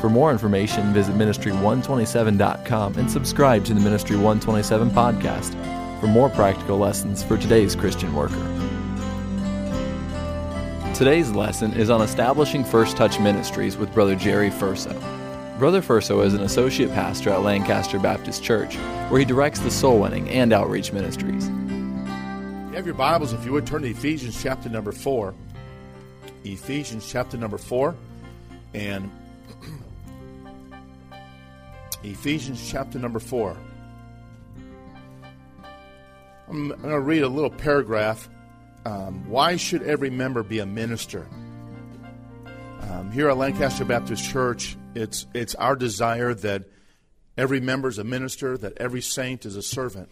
For more information, visit ministry127.com and subscribe to the Ministry 127 podcast for more practical lessons for today's Christian worker. Today's lesson is on establishing First Touch Ministries with Brother Jerry Furso. Brother Furso is an associate pastor at Lancaster Baptist Church, where he directs the soul winning and outreach ministries. You have your Bibles, if you would turn to Ephesians chapter number 4. Ephesians chapter number 4. And Ephesians chapter number 4. I'm, going to read a little paragraph. Um, why should every member be a minister? Um, here at Lancaster Baptist Church, it's, it's our desire that every member is a minister, that every saint is a servant.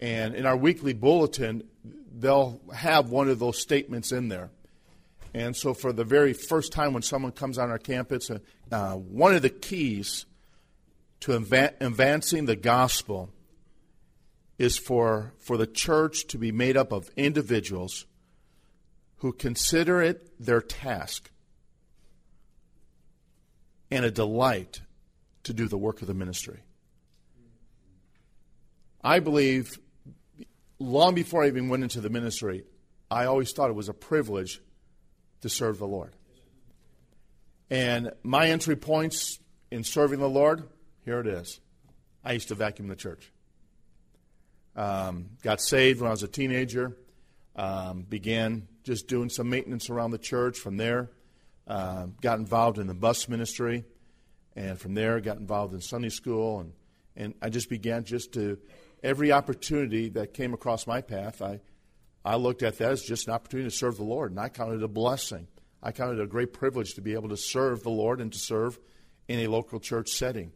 And in our weekly bulletin, they'll have one of those statements in there. And so, for the very first time when someone comes on our campus, uh, uh one of the keys to advancing the gospel is for, for the church to be made up of individuals who consider it their task and a delight to do the work of the ministry. I believe, long before I even went into the ministry, I always thought it was a privilege to serve the Lord. And my entry points in serving the Lord here it is. I used to vacuum the church. Um, got saved when I was a teenager. Um, began just doing some maintenance around the church. From there, uh, got involved in the bus ministry, and from there, got involved in Sunday school, and and I just began just to every opportunity that came across my path, I I looked at that as just an opportunity to serve the Lord, and I counted it a blessing. I counted it a great privilege to be able to serve the Lord and to serve in a local church setting.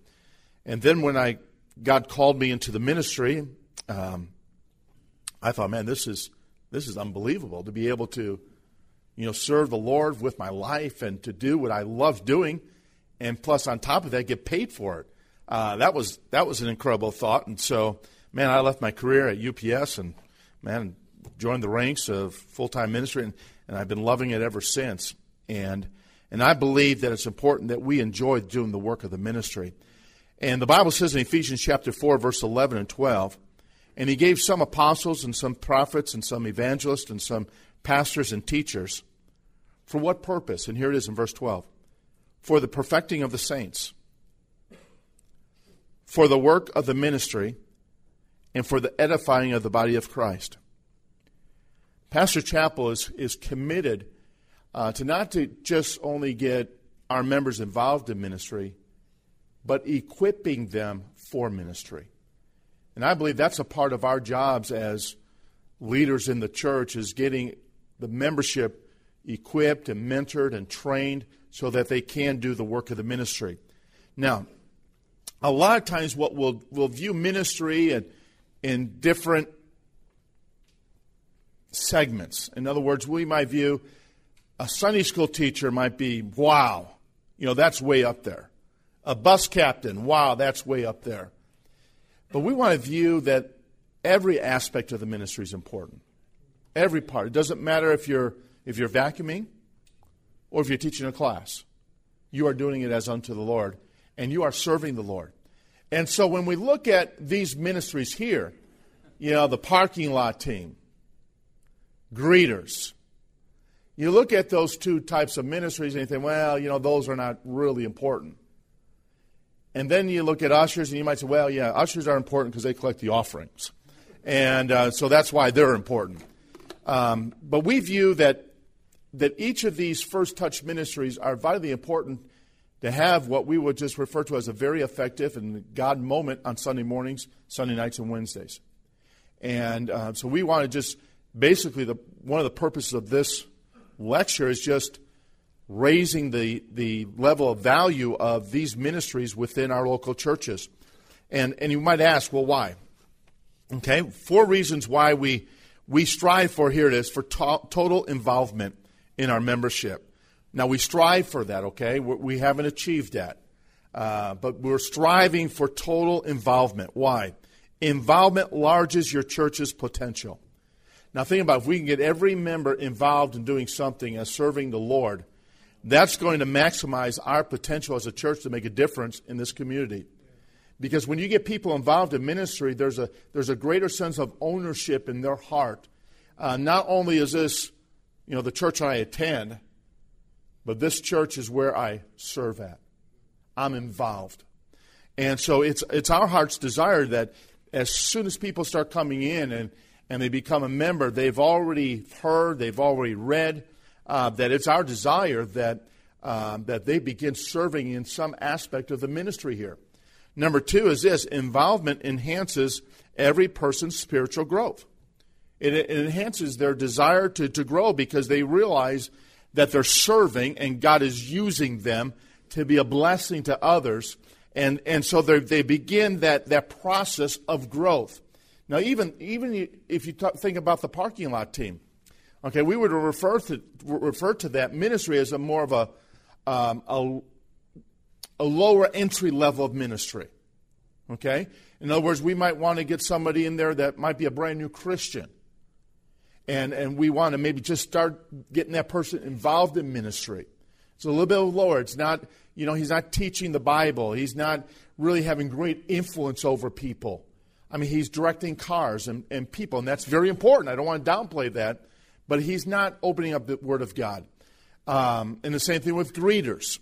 And then when I God called me into the ministry, um, I thought, man, this is this is unbelievable to be able to, you know, serve the Lord with my life and to do what I love doing, and plus on top of that, get paid for it. Uh, that was that was an incredible thought. And so, man, I left my career at UPS and man joined the ranks of full time ministry, and, and I've been loving it ever since. And and I believe that it's important that we enjoy doing the work of the ministry. And the Bible says in Ephesians chapter 4, verse 11 and 12, and he gave some apostles and some prophets and some evangelists and some pastors and teachers. For what purpose? And here it is in verse 12 for the perfecting of the saints, for the work of the ministry, and for the edifying of the body of Christ. Pastor Chappell is, is committed uh, to not to just only get our members involved in ministry, but equipping them for ministry. And I believe that's a part of our jobs as leaders in the church is getting the membership equipped and mentored and trained so that they can do the work of the ministry. Now, a lot of times what we'll, we'll view ministry in, in different segments. In other words, we might view a Sunday school teacher might be, wow, you know, that's way up there a bus captain. Wow, that's way up there. But we want to view that every aspect of the ministry is important. Every part. It doesn't matter if you're if you're vacuuming or if you're teaching a class. You are doing it as unto the Lord and you are serving the Lord. And so when we look at these ministries here, you know, the parking lot team, greeters, you look at those two types of ministries and you think, well, you know, those are not really important. And then you look at ushers and you might say, well, yeah, ushers are important because they collect the offerings. And uh, so that's why they're important. Um, but we view that, that each of these first touch ministries are vitally important to have what we would just refer to as a very effective and God moment on Sunday mornings, Sunday nights, and Wednesdays. And uh, so we want to just basically, the, one of the purposes of this lecture is just raising the, the level of value of these ministries within our local churches. And, and you might ask, well, why? Okay, four reasons why we we strive for here it is for to- total involvement in our membership. Now we strive for that. Okay, we, we haven't achieved that, uh, but we're striving for total involvement. Why? Involvement enlarges your church's potential. Now think about it. if we can get every member involved in doing something as serving the Lord, that's going to maximize our potential as a church to make a difference in this community. Because when you get people involved in ministry, there's a, there's a greater sense of ownership in their heart. Uh, not only is this, you know, the church I attend, but this church is where I serve at. I'm involved. And so it's, it's our heart's desire that as soon as people start coming in and, and they become a member, they've already heard, they've already read, uh, that it's our desire that, uh, that they begin serving in some aspect of the ministry here. Number two is this involvement enhances every person's spiritual growth. It, it enhances their desire to, to grow because they realize that they're serving and God is using them to be a blessing to others. And, and so they begin that, that process of growth. Now, even, even if you talk, think about the parking lot team, okay, we would refer to, refer to that ministry as a more of a, um, a a lower entry level of ministry. Okay? In other words, we might want to get somebody in there that might be a brand new Christian. And, and we want to maybe just start getting that person involved in ministry. It's a little bit lower. It's not, you know, he's not teaching the Bible. He's not really having great influence over people. I mean, he's directing cars and, and people, and that's very important. I don't want to downplay that, but he's not opening up the Word of God. Um, and the same thing with greeters.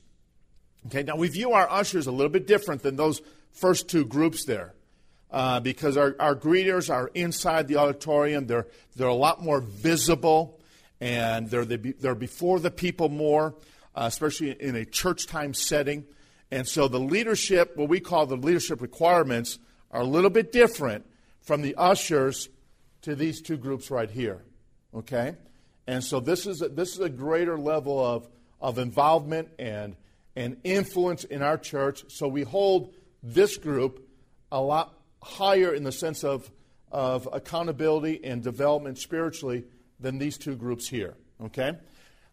Okay, now we view our ushers a little bit different than those first two groups there. Uh, because our, our greeters are inside the auditorium. They're, they're a lot more visible, and they're, the, they're before the people more, uh, especially in a church time setting. And so the leadership, what we call the leadership requirements, are a little bit different from the ushers to these two groups right here. Okay? And so this is a, this is a greater level of, of involvement and and influence in our church. So we hold this group a lot higher in the sense of, of accountability and development spiritually than these two groups here. Okay?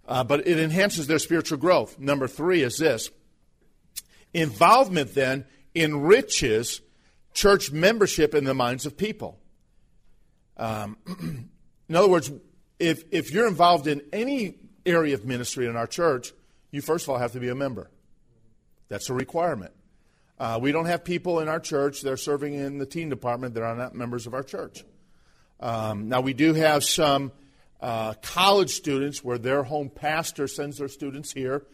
Uh, but it enhances their spiritual growth. Number three is this involvement then enriches church membership in the minds of people. Um, in other words, if, if you're involved in any area of ministry in our church, you first of all have to be a member. That's a requirement. Uh, we don't have people in our church that are serving in the teen department that are not members of our church. Um, now, we do have some uh, college students where their home pastor sends their students here,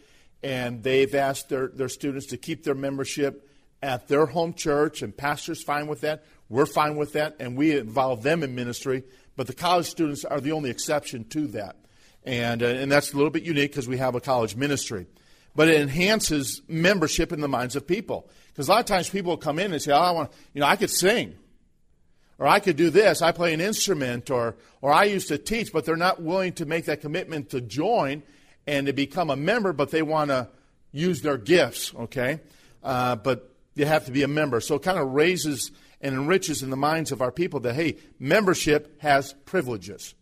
and they've asked their, their students to keep their membership at their home church, and pastor's fine with that. We're fine with that, and we involve them in ministry. But the college students are the only exception to that. And, uh, and that's a little bit unique because we have a college ministry. But it enhances membership in the minds of people. Because a lot of times people come in and say, oh, I want, you know, I could sing. Or I could do this. I play an instrument. Or, or I used to teach, but they're not willing to make that commitment to join and to become a member, but they want to use their gifts, okay? Uh, but you have to be a member. So it kind of raises and enriches in the minds of our people that, hey, membership has privileges.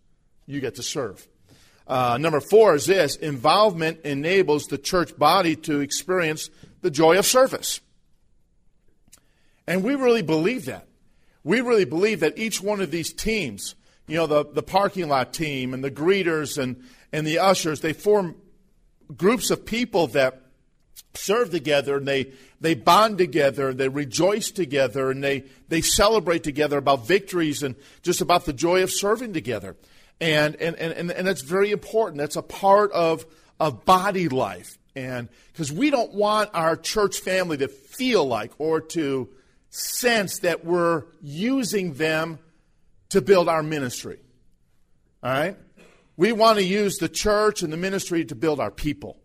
You get to serve. Uh, number four is this involvement enables the church body to experience the joy of service. And we really believe that. We really believe that each one of these teams, you know, the, the parking lot team and the greeters and, and the ushers, they form groups of people that serve together and they, they bond together and they rejoice together and they, they celebrate together about victories and just about the joy of serving together. And, and, and, and, that's very important. That's a part of, of body life. And because we don't want our church family to feel like or to sense that we're using them to build our ministry. All right? We want to use the church and the ministry to build our people.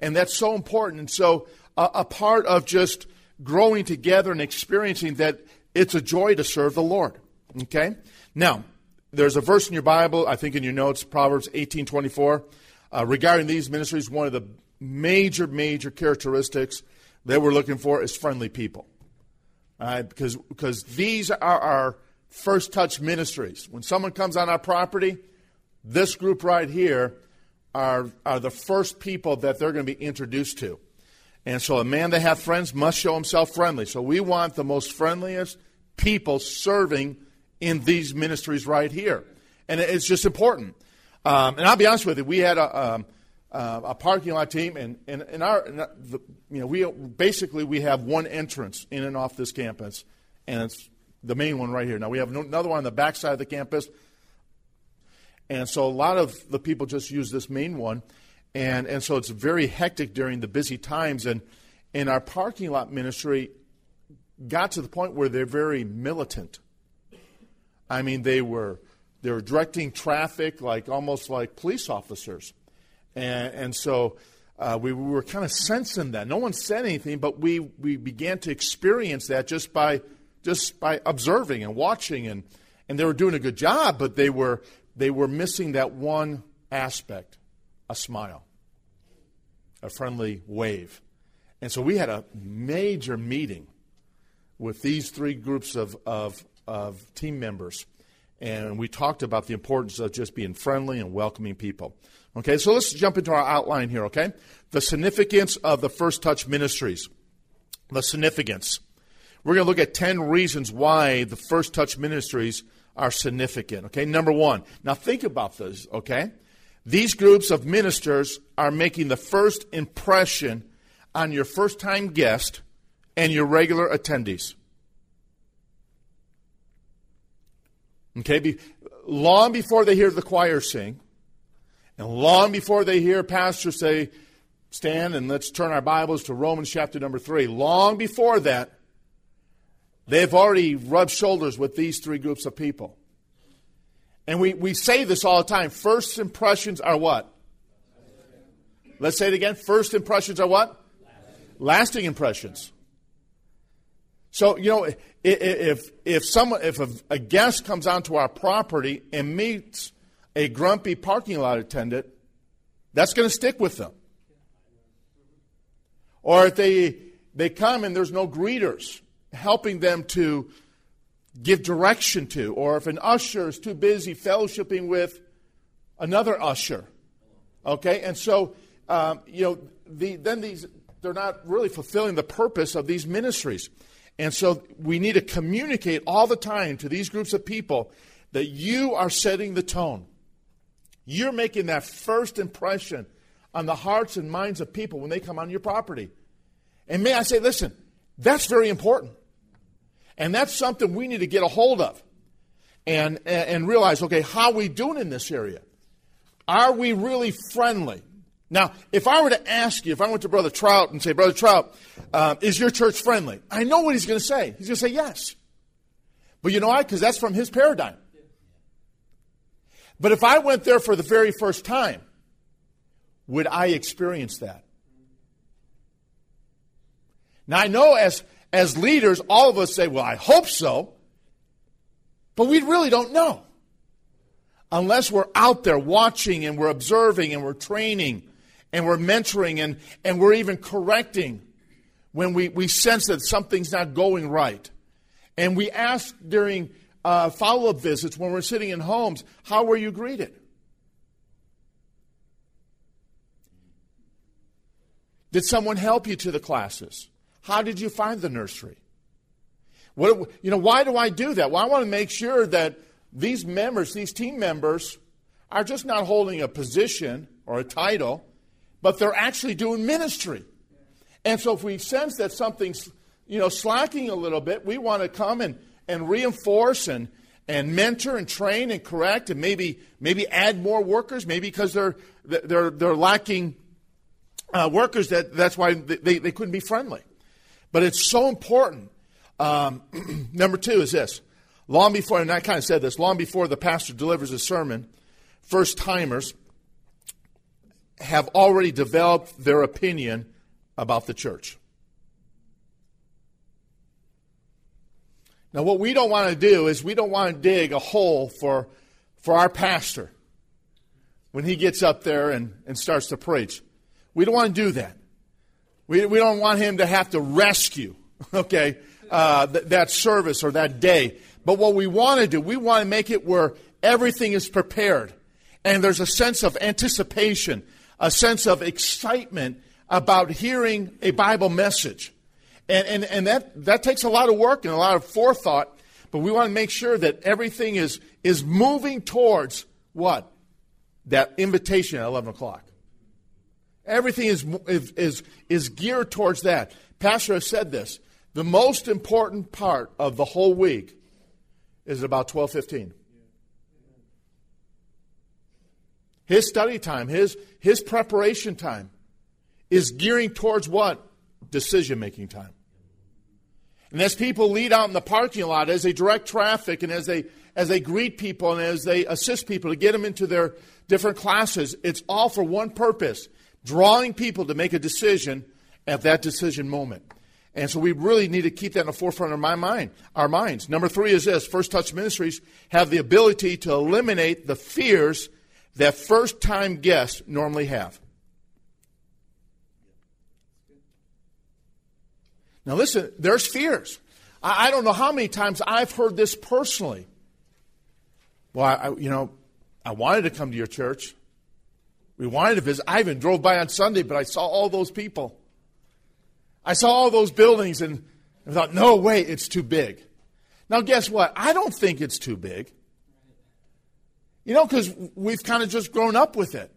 And that's so important. And so, a, a part of just growing together and experiencing that it's a joy to serve the Lord. Okay? Now, there's a verse in your Bible, I think in your notes, Proverbs 18:24, uh, regarding these ministries. One of the major, major characteristics that we're looking for is friendly people, because because these are our First Touch Ministries. When someone comes on our property, this group right here are, are the first people that they're going to be introduced to. And so a man that has friends must show himself friendly. So we want the most friendliest people serving in these ministries right here. And it's just important. Um, and I'll be honest with you, we had a, um, uh, a parking lot team, and, and, and our, and the, you know, we basically we have one entrance in and off this campus, and it's the main one right here. Now we have another one on the back side of the campus, and so a lot of the people just use this main one, and and so it's very hectic during the busy times, and in our parking lot ministry got to the point where they're very militant. I mean, they were they were directing traffic like almost like police officers, and, and so uh, we, we were kind of sensing that. No one said anything, but we we began to experience that just by just by observing and watching, and and they were doing a good job, but they were they were missing that one aspect, a smile, a friendly wave, and so we had a major meeting with these three groups of, of, of team members. And we talked about the importance of just being friendly and welcoming people. Okay, so let's jump into our outline here, okay? The significance of the First Touch Ministries. The significance. We're going to look at 10 reasons why the First Touch Ministries are significant, okay? Number one. Now think about this, okay? These groups of ministers are making the first impression on your first time guest and your regular attendees. Okay, be, long before they hear the choir sing, and long before they hear pastors say, stand and let's turn our Bibles to Romans chapter number three, long before that, they've already rubbed shoulders with these three groups of people. And we, we say this all the time. First impressions are what? Let's say it again. First impressions are what? Lasting, impressions. So, you know, if, if, someone, if a, a guest comes onto our property and meets a grumpy parking lot attendant, that's going to stick with them. Or if they, they come and there's no greeters helping them to give direction to, or if an usher is too busy fellowshipping with another usher. Okay? And so, um, you know, the, then these, they're not really fulfilling the purpose of these ministries. And so we need to communicate all the time to these groups of people that you are setting the tone. You're making that first impression on the hearts and minds of people when they come on your property. And may I say, listen, that's very important. And that's something we need to get a hold of and, and realize okay, how are we doing in this area? Are we really friendly? Now, if I were to ask you, if I went to Brother Trout and say, Brother Trout, uh, is your church friendly? I know what he's going to say. He's going to say yes. But you know why? Because that's from his paradigm. But if I went there for the very first time, would I experience that? Now, I know as, as leaders, all of us say, well, I hope so. But we really don't know. Unless we're out there watching and we're observing and we're training and we're mentoring and, and we're even correcting when we, we sense that something's not going right. And we ask during uh, follow up visits when we're sitting in homes, how were you greeted? Did someone help you to the classes? How did you find the nursery? What, you know, why do I do that? Well, I want to make sure that these members, these team members, are just not holding a position or a title, but they're actually doing ministry. And so if we sense that something's you know slacking a little bit, we want to come and, and reinforce and, and mentor and train and correct and maybe maybe add more workers, maybe because they're they're they're lacking uh, workers that that's why they, they couldn't be friendly. But it's so important. Um, number two is this. Long before, and I kind of said this, long before the pastor delivers a sermon, first timers have already developed their opinion about the church. Now, what we don't want to do is we don't want to dig a hole for, for our pastor when he gets up there and, and starts to preach. We don't want to do that. We, we don't want him to have to rescue, okay, uh, th- that service or that day. But what we want to do, we want to make it where everything is prepared. And there's a sense of anticipation, a sense of excitement about hearing a Bible message. And, and, and that, that takes a lot of work and a lot of forethought, but we want to make sure that everything is, is moving towards what? That invitation at 11 o'clock. Everything is, is, is, geared towards that. Pastor has said this. The most important part of the whole week is about 1215. His study time, his, his preparation time is gearing towards what? Decision making time. And as people lead out in the parking lot, as they direct traffic, and as they as they greet people and as they assist people to get them into their different classes, it's all for one purpose: drawing people to make a decision at that decision moment. And so we really need to keep that in the forefront of my mind, our minds. Number three is this: First Touch Ministries have the ability to eliminate the fears that first-time guests normally have. Now, listen, there's fears. I, I don't know how many times I've heard this personally. Well, I, you know, I wanted to come to your church. We wanted to visit. I even drove by on Sunday, but I saw all those people. I saw all those buildings and I thought, no way, it's too big. Now, guess what? I don't think it's too big. You know, because we've kind of just grown up with it.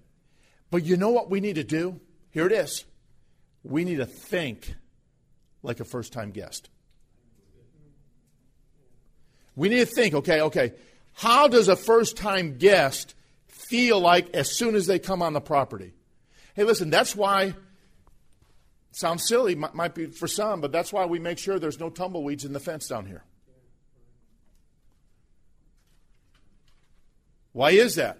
But you know what we need to do? Here it is. We need to think like a first time guest. We need to think okay, okay, how does a first time guest feel like as soon as they come on the property? Hey, listen, that's why, sounds silly, might, be for some, but that's why we make sure there's no tumbleweeds in the fence down here. Why is that?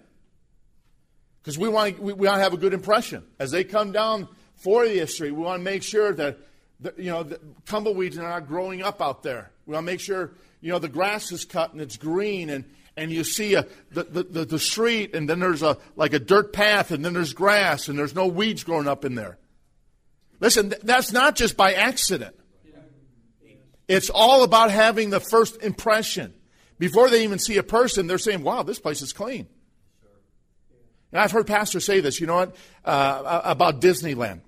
Because we want, we, we want to have a good impression. As they come down 40th Street, we want to make sure that the, you know, tumbleweeds are not growing up out there. We want to make sure, you know, the grass is cut and it's green and, and you see a, the, the, the street and then there's a, like a dirt path and then there's grass and there's no weeds growing up in there. Listen, that's not just by accident. It's all about having the first impression. Before they even see a person, they're saying, wow, this place is clean. And I've heard pastors say this, you know what, uh, about Disneyland.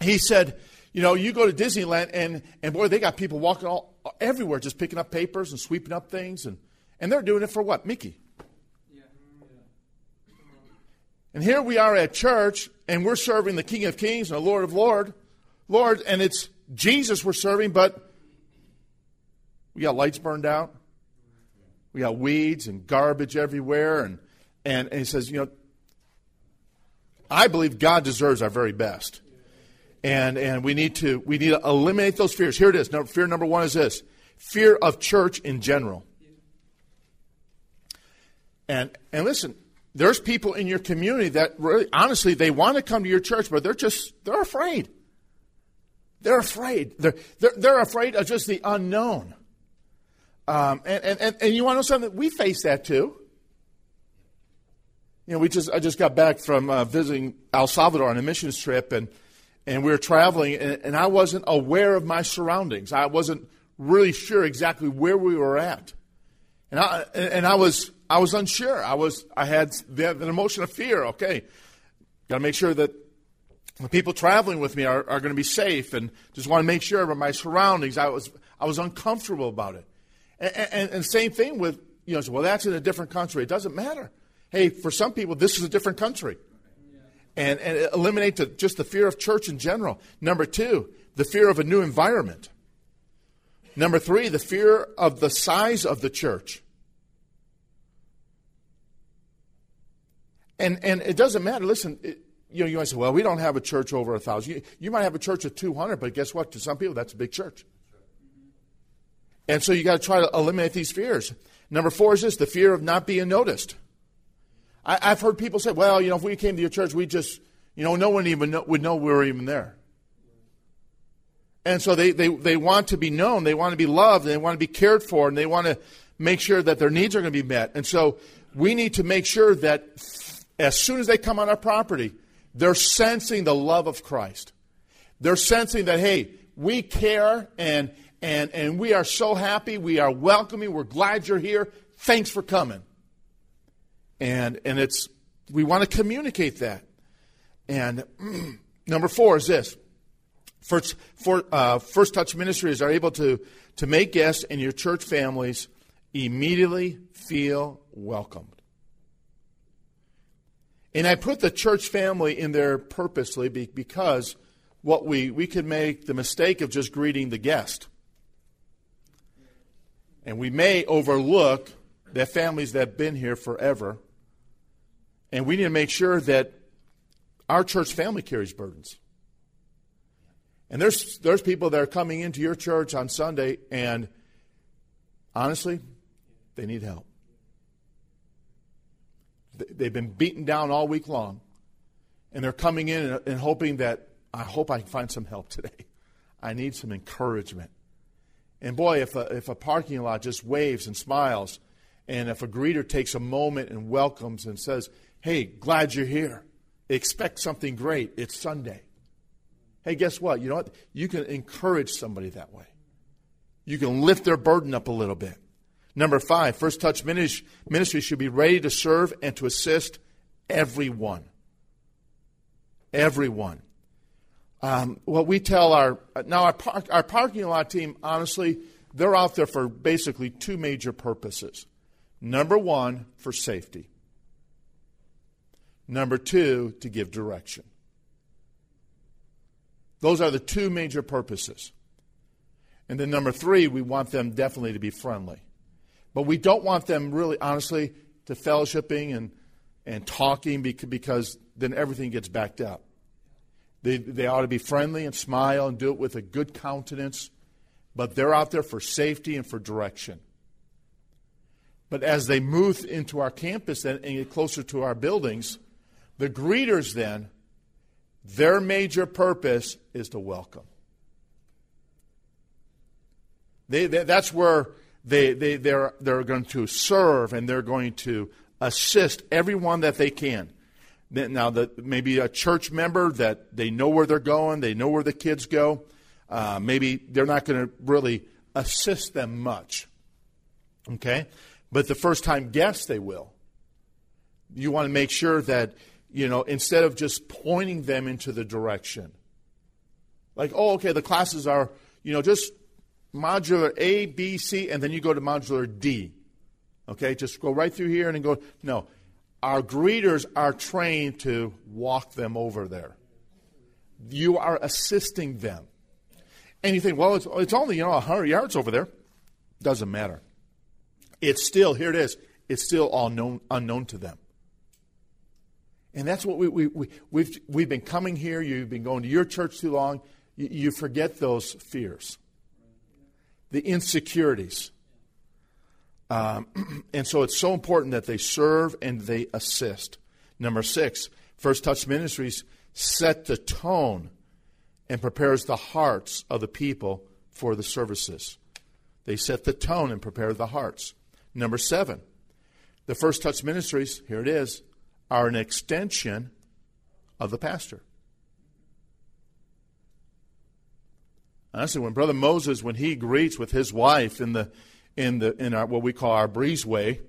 He said, you know, you go to Disneyland and, and boy, they got people walking all everywhere just picking up papers and sweeping up things and, and they're doing it for what? Mickey. And here we are at church and we're serving the King of Kings and the Lord of Lord, Lord, and it's Jesus we're serving, but we got lights burned out. We got weeds and garbage everywhere and, and, and he says, you know, I believe God deserves our very best and and we need to we need to eliminate those fears. Here it is. No, fear number one is this: fear of church in general. And and listen, there's people in your community that really, honestly, they want to come to your church, but they're just they're afraid. They're afraid. They're they're, they're afraid of just the unknown. Um, and, and, and, and you want to know something? We face that too. You know, we just I just got back from uh, visiting El Salvador on a missions trip, and and we were traveling, and, and I wasn't aware of my surroundings. I wasn't really sure exactly where we were at, and I and I was I was unsure. I was I had the, the emotion of fear. Okay, got to make sure that the people traveling with me are, are going to be safe, and just want to make sure of my surroundings. I was I was uncomfortable about it, and, and, and same thing with you know. Well, that's in a different country. It doesn't matter. Hey, for some people, this is a different country and, and eliminate the, just the fear of church in general. Number two, the fear of a new environment. Number three, the fear of the size of the church. And, and it doesn't matter. Listen, it, you know, you might say, well, we don't have a church over a thousand. You, you might have a church of 200, but guess what? To some people, that's a big church. And so you got to try to eliminate these fears. Number four is this the fear of not being noticed. I, have heard people say, well, you know, if we came to your church, we just, you know, no one even know, would know we were even there. And so they, they, they want to be known, they want to be loved, they want to be cared for, and they want to make sure that their needs are going to be met. And so we need to make sure that as soon as they come on our property, they're sensing the love of Christ. They're sensing that, hey, we care and, And, and we are so happy. We are welcoming. We're glad you're here. Thanks for coming. And, and it's, we want to communicate that. And number four is this. First, for, uh, First Touch Ministries are able to, to make guests in your church families immediately feel welcomed. And I put the church family in there purposely because what we, we could make the mistake of just greeting the guest. And we may overlook the families that have been here forever. And we need to make sure that our church family carries burdens. And there's, there's people that are coming into your church on Sunday, and honestly, they need help. They've been beaten down all week long, and they're coming in and, and hoping that I hope I can find some help today. I need some encouragement. And boy, if a, if a parking lot just waves and smiles, and if a greeter takes a moment and welcomes and says, Hey, glad you're here. Expect something great. It's Sunday. Hey, guess what? You know what? You can encourage somebody that way. You can lift their burden up a little bit. Number five, First Touch Ministry should be ready to serve and to assist everyone. Everyone. Um, what we tell our now our, park, our parking lot team, honestly, they're out there for basically two major purposes. Number one, for safety. Number two, to give direction. Those are the two major purposes. And then number three, we want them definitely to be friendly. But we don't want them really, honestly, to fellowshipping and, and talking because then everything gets backed up. They, they ought to be friendly and smile and do it with a good countenance, but they're out there for safety and for direction. But as they move into our campus and get closer to our buildings, the greeters then, their major purpose is to welcome. They, they, that's where they, they, they're, they're going to serve and they're going to assist everyone that they can. Now, that maybe a church member that they know where they're going, they know where the kids go. Uh, maybe they're not going to really assist them much. Okay? But the first time guests, they will. You want to make sure that, you know, instead of just pointing them into the direction, like, oh, okay, the classes are, you know, just modular A, B, C, and then you go to modular D. Okay, just go right through here and go. No, our greeters are trained to walk them over there. You are assisting them. And you think, well, it's, it's only, you know, 100 yards over there. Doesn't matter. It's still, here it is, it's still all known, unknown to them. And that's what we, we, we, we've, we've been coming here. You've been going to your church too long. You, you forget those fears, the insecurities. Um, and so it's so important that they serve and they assist. Number six, First Touch Ministries set the tone and prepares the hearts of the people for the services. They set the tone and prepare the hearts. Number seven, the First Touch Ministries, here it is, are an extension of the pastor. Honestly, when Brother Moses, when he greets with his wife in the in, the, in our, what we call our breezeway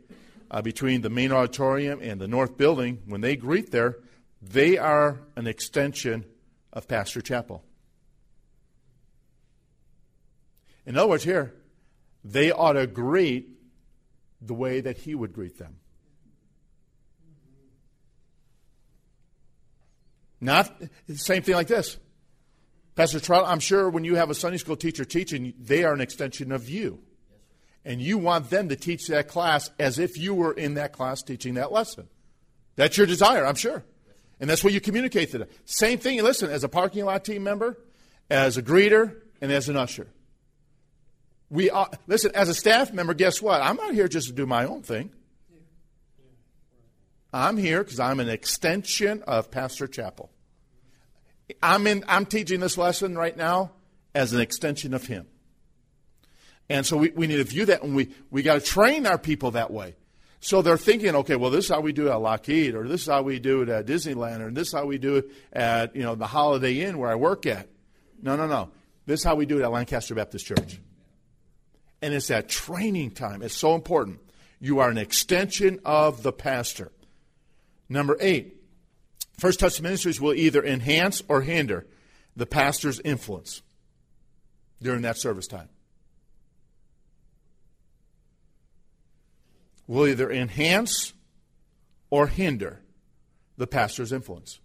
uh, between the main auditorium and the north building, when they greet there, they are an extension of Pastor Chappell. In other words, here, they ought to greet the way that he would greet them. Not the same thing like this. Pastor Trout, I'm sure when you have a Sunday school teacher teaching, they are an extension of you and you want them to teach that class as if you were in that class teaching that lesson. That's your desire, I'm sure. And that's what you communicate to them. Same thing, listen, as a parking lot team member, as a greeter, and as an usher. We are, listen, as a staff member, guess what? I'm not here just to do my own thing. I'm here because I'm an extension of Pastor Chappell. I'm, in, I'm teaching this lesson right now as an extension of him. And so we, we need to view that, and we, we got to train our people that way. So they're thinking, okay, well, this is how we do it at Lockheed, or this is how we do it at Disneyland, or this is how we do it at you know the Holiday Inn where I work at. No, no, no. This is how we do it at Lancaster Baptist Church. And it's that training time. It's so important. You are an extension of the pastor. Number eight, First Touch Ministries will either enhance or hinder the pastor's influence during that service time. Will either enhance or hinder the pastor's influence.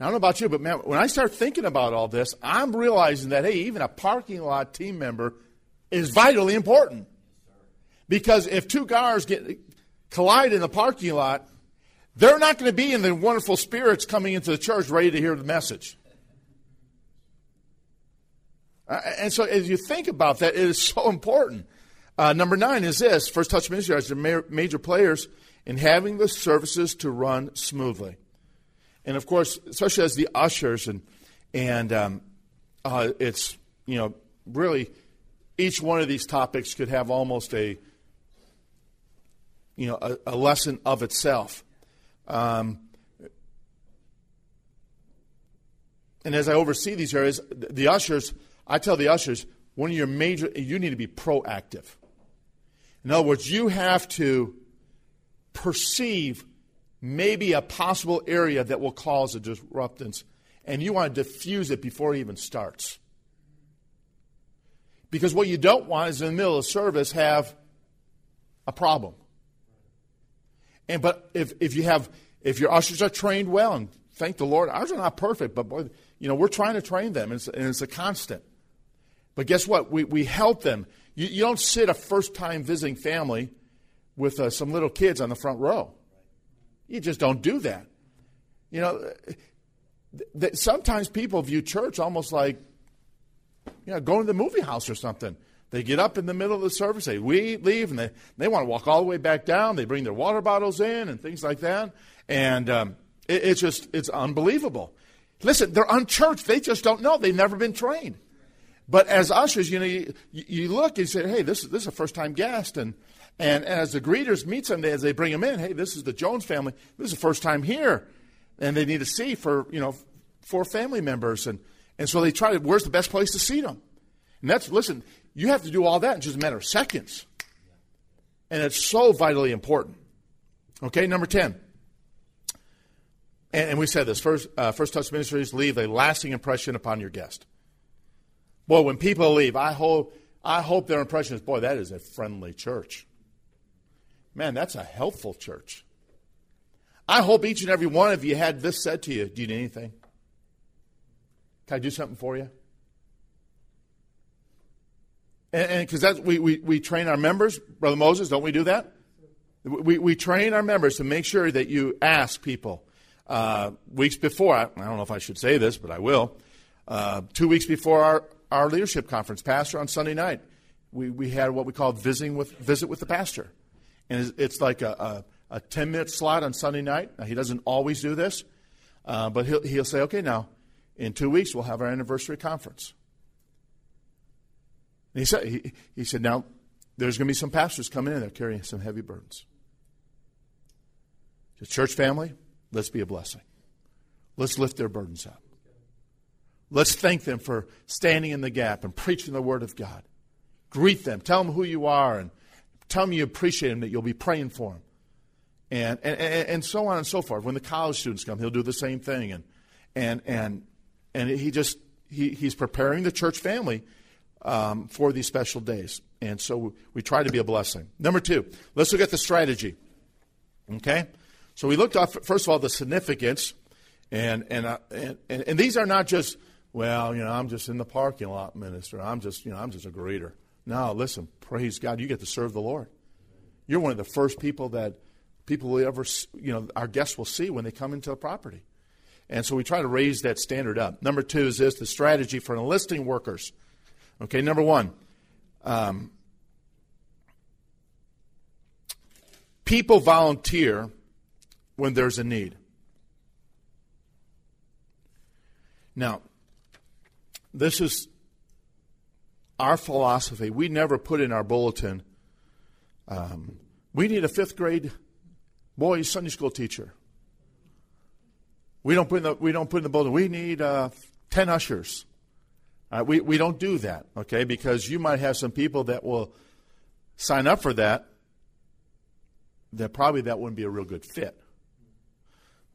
Now, I don't know about you, but man, when I start thinking about all this, I'm realizing that, hey, even a parking lot team member is vitally important. Because if two cars get collide in the parking lot, they're not going to be in the wonderful spirits coming into the church ready to hear the message. Uh, and so, as you think about that, it is so important. Uh, number nine is this First Touch Ministry has the major players in having the services to run smoothly. And of course, especially as the ushers, and, and um, uh, it's, you know, really each one of these topics could have almost a, you know, a, a lesson of itself. Um, and as I oversee these areas, the ushers, I tell the ushers, one of your major, you need to be proactive. In other words, you have to perceive maybe a possible area that will cause a disruptance, and you want to diffuse it before it even starts. Because what you don't want is in the middle of service have a problem. And but if, if you have if your ushers are trained well, and thank the Lord, ours are not perfect, but boy, you know, we're trying to train them, and it's, and it's a constant. But guess what? We, we help them. You, you don't sit a first time visiting family with uh, some little kids on the front row. You just don't do that. You know, th- th- sometimes people view church almost like, you know, going to the movie house or something. They get up in the middle of the service, they we leave, and they, they want to walk all the way back down. They bring their water bottles in and things like that. And um, it, it's just, it's unbelievable. Listen, they're unchurched. They just don't know. They've never been trained. But as ushers, you know, you, you look and say, hey, this, this is a first time guest. And, and as the greeters meet them, as they bring them in, hey, this is the Jones family. This is the first time here. And they need to see for, you know, four family members. And, and so they try to, where's the best place to seat them? And that's, listen, you have to do all that in just a matter of seconds. And it's so vitally important. Okay, number 10. And, and we said this first, uh, first Touch Ministries leave a lasting impression upon your guest. Boy, when people leave, I hope, I hope their impression is, boy, that is a friendly church. Man, that's a helpful church. I hope each and every one of you had this said to you Do you need anything? Can I do something for you? And because that's we, we, we train our members, Brother Moses, don't we do that? We, we train our members to make sure that you ask people uh, weeks before. I, I, don't know if I should say this, but I will. Uh, two weeks before our, our leadership conference, Pastor on Sunday night, we, we had what we call visiting with visit with the pastor, and it's, it's like a, a, a, ten minute slot on Sunday night. Now, he doesn't always do this, uh, but he'll he'll say, okay, now in two weeks we'll have our anniversary conference. And he said, he, he said, now there's going to be some pastors coming in They're carrying some heavy burdens. The church family, let's be a blessing. Let's lift their burdens up. Let's thank them for standing in the gap and preaching the word of God. Greet them. Tell them who you are and tell them you appreciate them, that you'll be praying for them. And, and, and, so on and so forth. When the college students come, he'll do the same thing. And, and, and, and he just, he, he's preparing the church family um, for these special days. And so we try to be a blessing. Number two, let's look at the strategy. Okay? So we looked at, first of all, the significance. And, and, uh, and, and, and these are not just, well, you know, I'm just in the parking lot minister. I'm just, you know, I'm just a greeter. No, listen, praise God. You get to serve the Lord. You're one of the first people that people will ever, you know, our guests will see when they come into the property. And so we try to raise that standard up. Number two is this the strategy for enlisting workers. Okay, number one, um, people volunteer when there's a need. Now, this is our philosophy. We never put in our bulletin, um, we need a fifth grade boys Sunday school teacher. We don't put in the, we don't put in the bulletin, we need uh, 10 ushers. Uh, we, we don't do that, okay? Because you might have some people that will sign up for that, that probably that wouldn't be a real good fit.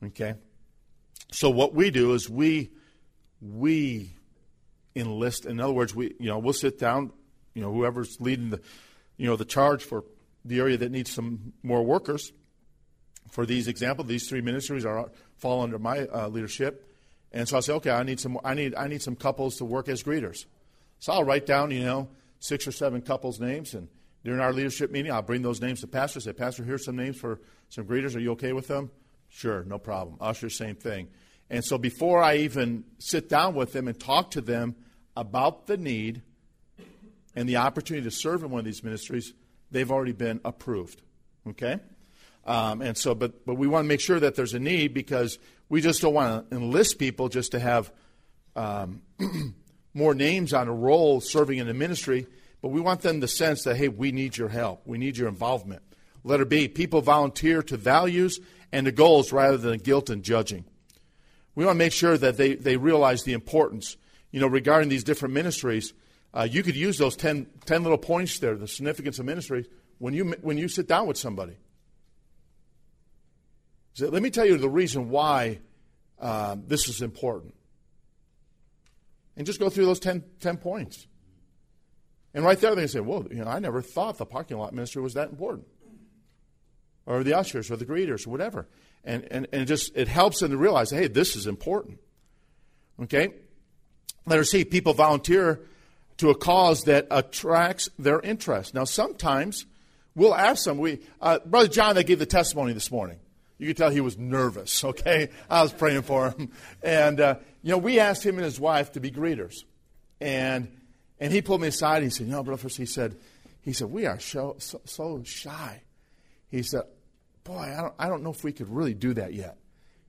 Okay? So what we do is we we enlist in other words, we you know, we'll sit down, you know, whoever's leading the you know, the charge for the area that needs some more workers. For these example, these three ministries are fall under my uh, leadership. And so I say, okay, I need some I need I need some couples to work as greeters. So I'll write down, you know, six or seven couples' names and during our leadership meeting, I'll bring those names to Pastor. Say, Pastor, here's some names for some greeters. Are you okay with them? Sure, no problem. Usher, same thing. And so before I even sit down with them and talk to them about the need and the opportunity to serve in one of these ministries, they've already been approved. Okay? Um, and so, but, but we want to make sure that there's a need because we just don't want to enlist people just to have um, more names on a roll serving in the ministry but we want them to sense that, hey, we need your help. We need your involvement. Letter B, people volunteer to values and to goals rather than guilt and judging. We want to make sure that they, they realize the importance, you know, regarding these different ministries. Uh, you could use those 10, 10 little points there, the significance of ministry, when you, when you sit down with somebody. So let me tell you the reason why um, this is important. And just go through those 10, 10 points. And right there, they say, well, you know, I never thought the parking lot ministry was that important. Or the ushers or the greeters or whatever. And, and, and it just it helps them to realize, hey, this is important. Okay? Letter C, people volunteer to a cause that attracts their interest. Now, sometimes we'll ask them. We, uh, Brother John, that gave the testimony this morning. You could tell he was nervous, okay? I was praying for him. And, uh, you know, we asked him and his wife to be greeters. And and he pulled me aside. He said, "You know, brother," he said, "He said we are so, so, shy." He said, "Boy, I don't, I don't know if we could really do that yet."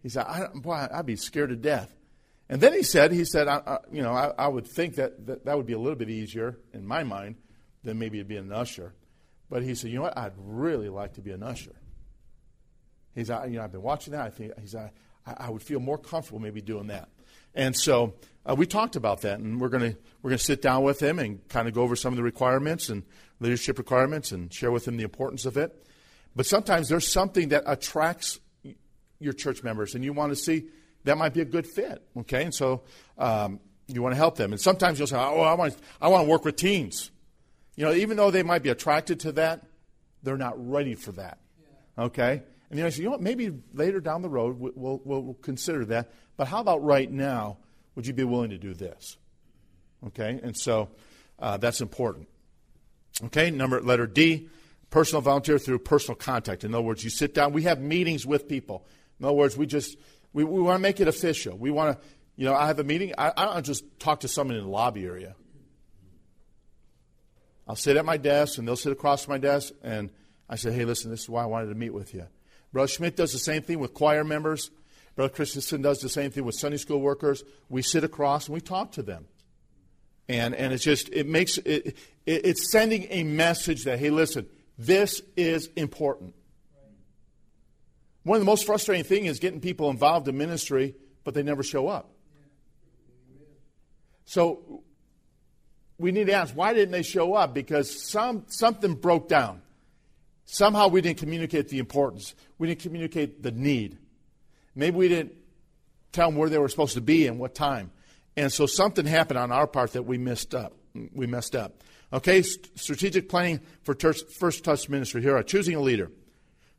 He said, I, "Boy, I'd be scared to death." And then he said, "He said, I, I, you know, I, I, would think that, that that would be a little bit easier in my mind than maybe it'd be an usher." But he said, "You know what? I'd really like to be an usher." He said, "You know, I've been watching that. I think he said, I, I would feel more comfortable maybe doing that." And so uh, we talked about that, and we're going to we're going to sit down with him and kind of go over some of the requirements and leadership requirements and share with him the importance of it. But sometimes there's something that attracts your church members, and you want to see that might be a good fit. Okay, and so um, you want to help them. And sometimes you'll say, "Oh, I want I want to work with teens." You know, even though they might be attracted to that, they're not ready for that. Okay. And you know, say, you know what? Maybe later down the road we'll, we'll, we'll consider that. But how about right now? Would you be willing to do this? Okay, and so uh, that's important. Okay, number letter D, personal volunteer through personal contact. In other words, you sit down. We have meetings with people. In other words, we just we, we want to make it official. We want to, you know, I have a meeting. I, I don't just talk to someone in the lobby area. I'll sit at my desk, and they'll sit across my desk, and I say, "Hey, listen, this is why I wanted to meet with you." Brother Schmidt does the same thing with choir members. Brother Christensen does the same thing with Sunday school workers. We sit across and we talk to them. And, and it's just, it makes, it, it, it's sending a message that, hey, listen, this is important. One of the most frustrating things is getting people involved in ministry, but they never show up. So we need to ask, why didn't they show up? Because some, something broke down. Somehow we didn't communicate the importance. We didn't communicate the need. Maybe we didn't tell them where they were supposed to be and what time. And so something happened on our part that we messed up. We messed up. Okay, strategic planning for First Touch Ministry. Here, choosing a leader.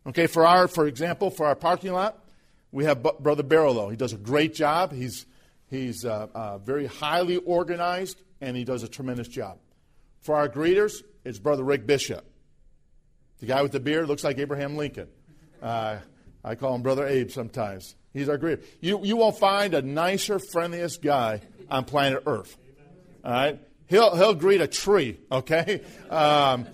Okay, for our, for example, for our parking lot, we have Brother Barolo. He does a great job. He's he's uh, uh, very highly organized, and he does a tremendous job. For our greeters, it's Brother Rick Bishop. The guy with the beard looks like Abraham Lincoln. Uh, I call him Brother Abe sometimes. He's our greeter. You, you won't find a nicer, friendliest guy on planet Earth. All right? He'll, he'll greet a tree, okay? Um,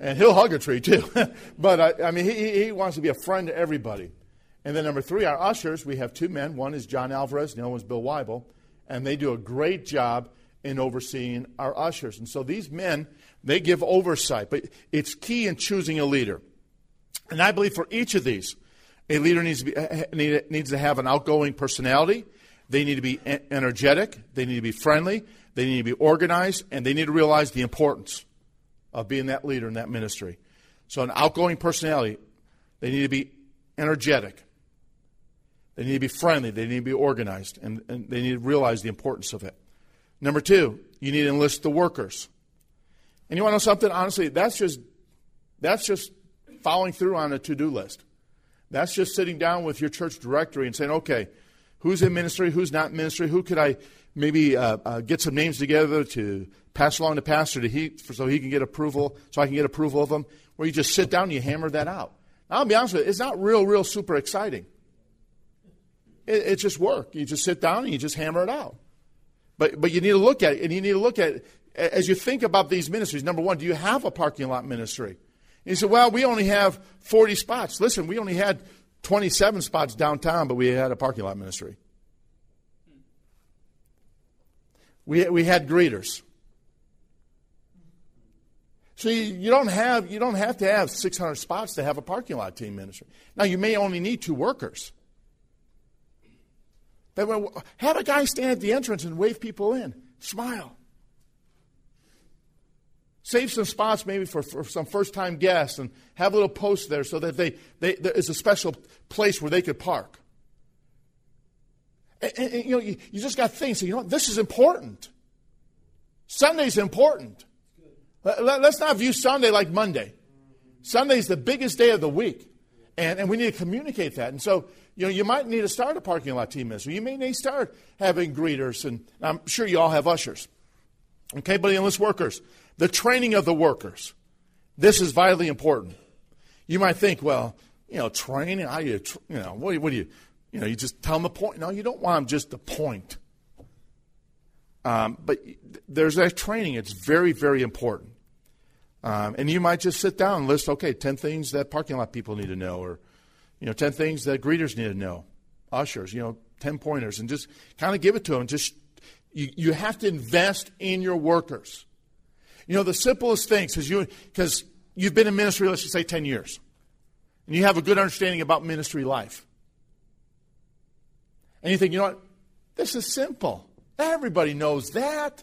and he'll hug a tree too. but I, I mean, he, he wants to be a friend to everybody. And then number three, our ushers, we have two men. One is John Alvarez, the other one is Bill Weibel. And they do a great job in overseeing our ushers. And so these men, they give oversight. But it's key in choosing a leader. And I believe for each of these, a leader needs to, be, eh, eh, needs to have an outgoing personality. They need to be energetic, they need to be friendly, they need to be organized, and they need to realize the importance of being that leader in that ministry. So, an outgoing personality, they need to be energetic, they need to be friendly, they need to be organized, and, and they need to realize the importance of it. Number two, you need to enlist the workers. And you want to know something? Honestly, that's just that's just following through on a to-do list. That's just sitting down with your church directory and saying, okay, who's in ministry, who's not in ministry, who could I maybe uh, uh, get some names together to pass along to pastor to he, so he can get approval, so I can get approval of them. Where you just sit down and you hammer that out. Now, I'll be honest with you, it's not real, real super exciting. It, it's just work. You just sit down and you just hammer it out. But but you need to look at it, and you need to look at it as you think about these ministries. Number one, do you have a parking lot ministry? And you say, well, we only have 40 spots. Listen, we only had 27 spots downtown, but we had a parking lot ministry. We, we had greeters. See, you don't have you don't have to have 600 spots to have a parking lot team ministry. Now you may only need two workers. But have a guy stand at the entrance and wave people in. Smile. Save some spots maybe for, for some first time guests and have a little post there so that they, they, there is a special place where they could park. And, and, and you know, you, you, just got things. So, you know? This is important. Sunday's important. Let, let, let's not view Sunday like Monday. Sunday's the biggest day of the week. And, and we need to communicate that. And so, you know, you might need to start a parking lot team ministry. You may need to start having greeters, and I'm sure you all have ushers. Okay, but enlist workers the training of the workers. This is vitally important. You might think, well, you know, training, how you, you know, what, what do you, you know, you just tell them the point. No, you don't want them just the point. Um, but there's that training. It's very, very important. Um, and you might just sit down and list, okay, 10 things that parking lot people need to know, or, you know, 10 things that greeters need to know, ushers, you know, 10 pointers, and just kind of give it to them. Just, you, you have to invest in your workers. You know, the simplest things, because you, cause you've been in ministry, let's just say 10 years, and you have a good understanding about ministry life. And you think, you know what? This is simple. Everybody knows that.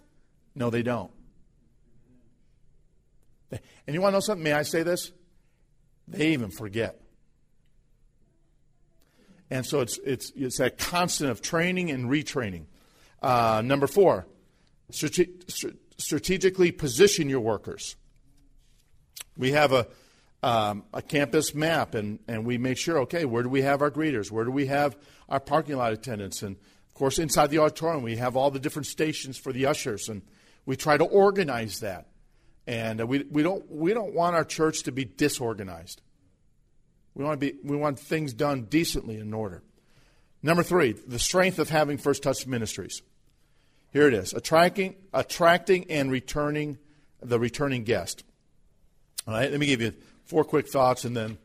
No, they don't. And you want to know something? May I say this? They even forget. And so it's, it's, it's that constant of training and retraining. Uh, number four, strategically position your workers. We have a, um, a campus map, and, and we make sure, okay, where do we have our greeters? Where do we have our parking lot attendants? And of course, inside the auditorium, we have all the different stations for the ushers, and we try to organize that. And uh, we, we, don't, we don't want our church to be disorganized. We want, to be, we want things done decently in order. Number three, the strength of having First Touch Ministries. Here it is attracting, attracting and returning the returning guest. All right, let me give you four quick thoughts and then,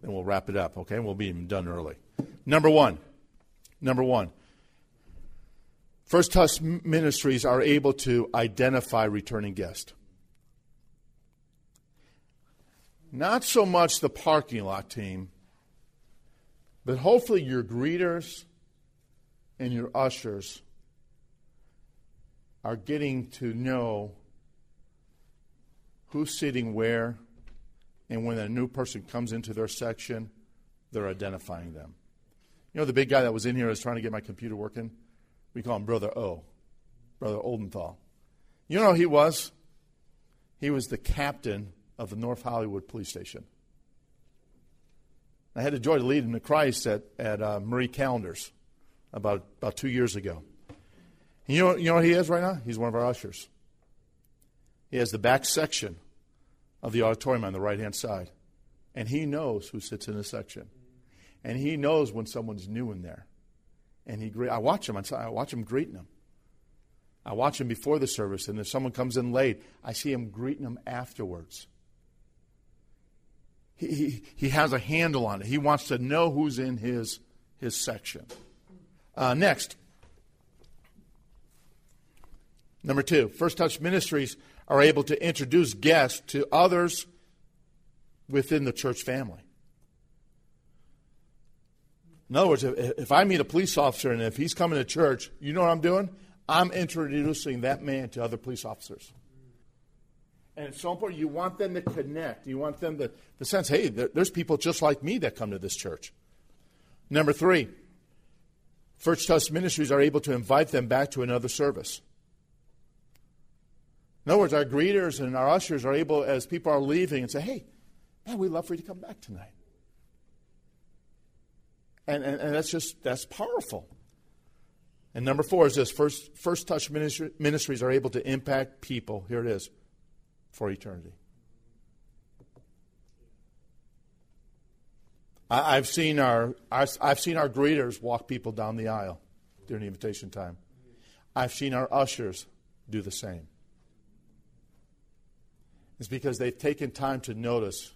then we'll wrap it up, okay? We'll be done early. Number one, number one, First Touch Ministries are able to identify returning guests. Not so much the parking lot team, but hopefully your greeters and your ushers are getting to know who's sitting where, and when a new person comes into their section, they're identifying them. You know, the big guy that was in here was trying to get my computer working? We call him Brother O, Brother Oldenthal. You know who he was? He was the captain of the North Hollywood police station. I had the joy to lead him to Christ at, at uh, Marie Callender's about, about two years ago. You know, you know what he is right now? He's one of our ushers. He has the back section of the auditorium on the right hand side. And he knows who sits in his section. And he knows when someone's new in there. And he I watch him. I watch him greeting them. I watch him before the service, and if someone comes in late, I see him greeting them afterwards. He, he, he has a handle on it. He wants to know who's in his, his section. Uh, next, Number two, First Touch Ministries are able to introduce guests to others within the church family. In other words, if, I meet a police officer and if he's coming to church, you know what I'm doing? I'm introducing that man to other police officers. And it's so important. You want them to connect. You want them to, the sense, hey, there's people just like me that come to this church. Number three, First Touch Ministries are able to invite them back to another service. In other words, our greeters and our ushers are able, as people are leaving, and say, hey, man, we'd love for you to come back tonight. And, and, and that's just, that's powerful. And number four is this First, first Touch ministry, Ministries are able to impact people. Here it is for eternity. I, have seen our I've seen our greeters walk people down the aisle during the invitation time. I've seen our ushers do the same. It's because they've taken time to notice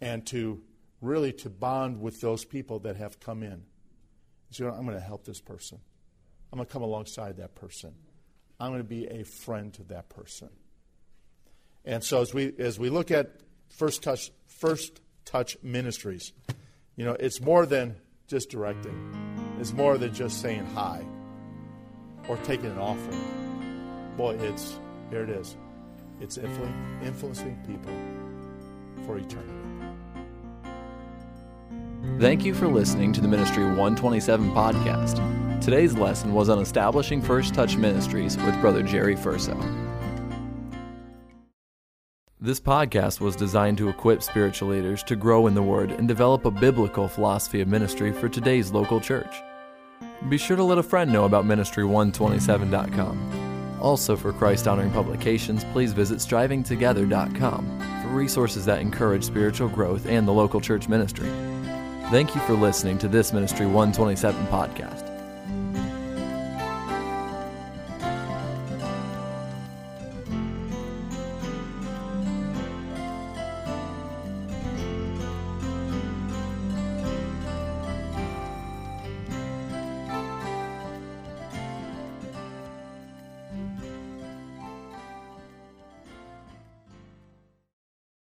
and to really to bond with those people that have come in. So I'm going to help this person. I'm going to come alongside that person. I'm going to be a friend to that person. And so as we as we look at first touch first touch ministries, you know, it's more than just directing. It's more than just saying hi or taking an offering. Boy, it's here it is. It's influencing people for eternity. Thank you for listening to the Ministry 127 podcast. Today's lesson was on establishing First Touch Ministries with Brother Jerry Ferrso. This podcast was designed to equip spiritual leaders to grow in the Word and develop a biblical philosophy of ministry for today's local church. Be sure to let a friend know about Ministry127.com. Also, for Christ honoring publications, please visit strivingtogether.com for resources that encourage spiritual growth and the local church ministry. Thank you for listening to this Ministry 127 podcast.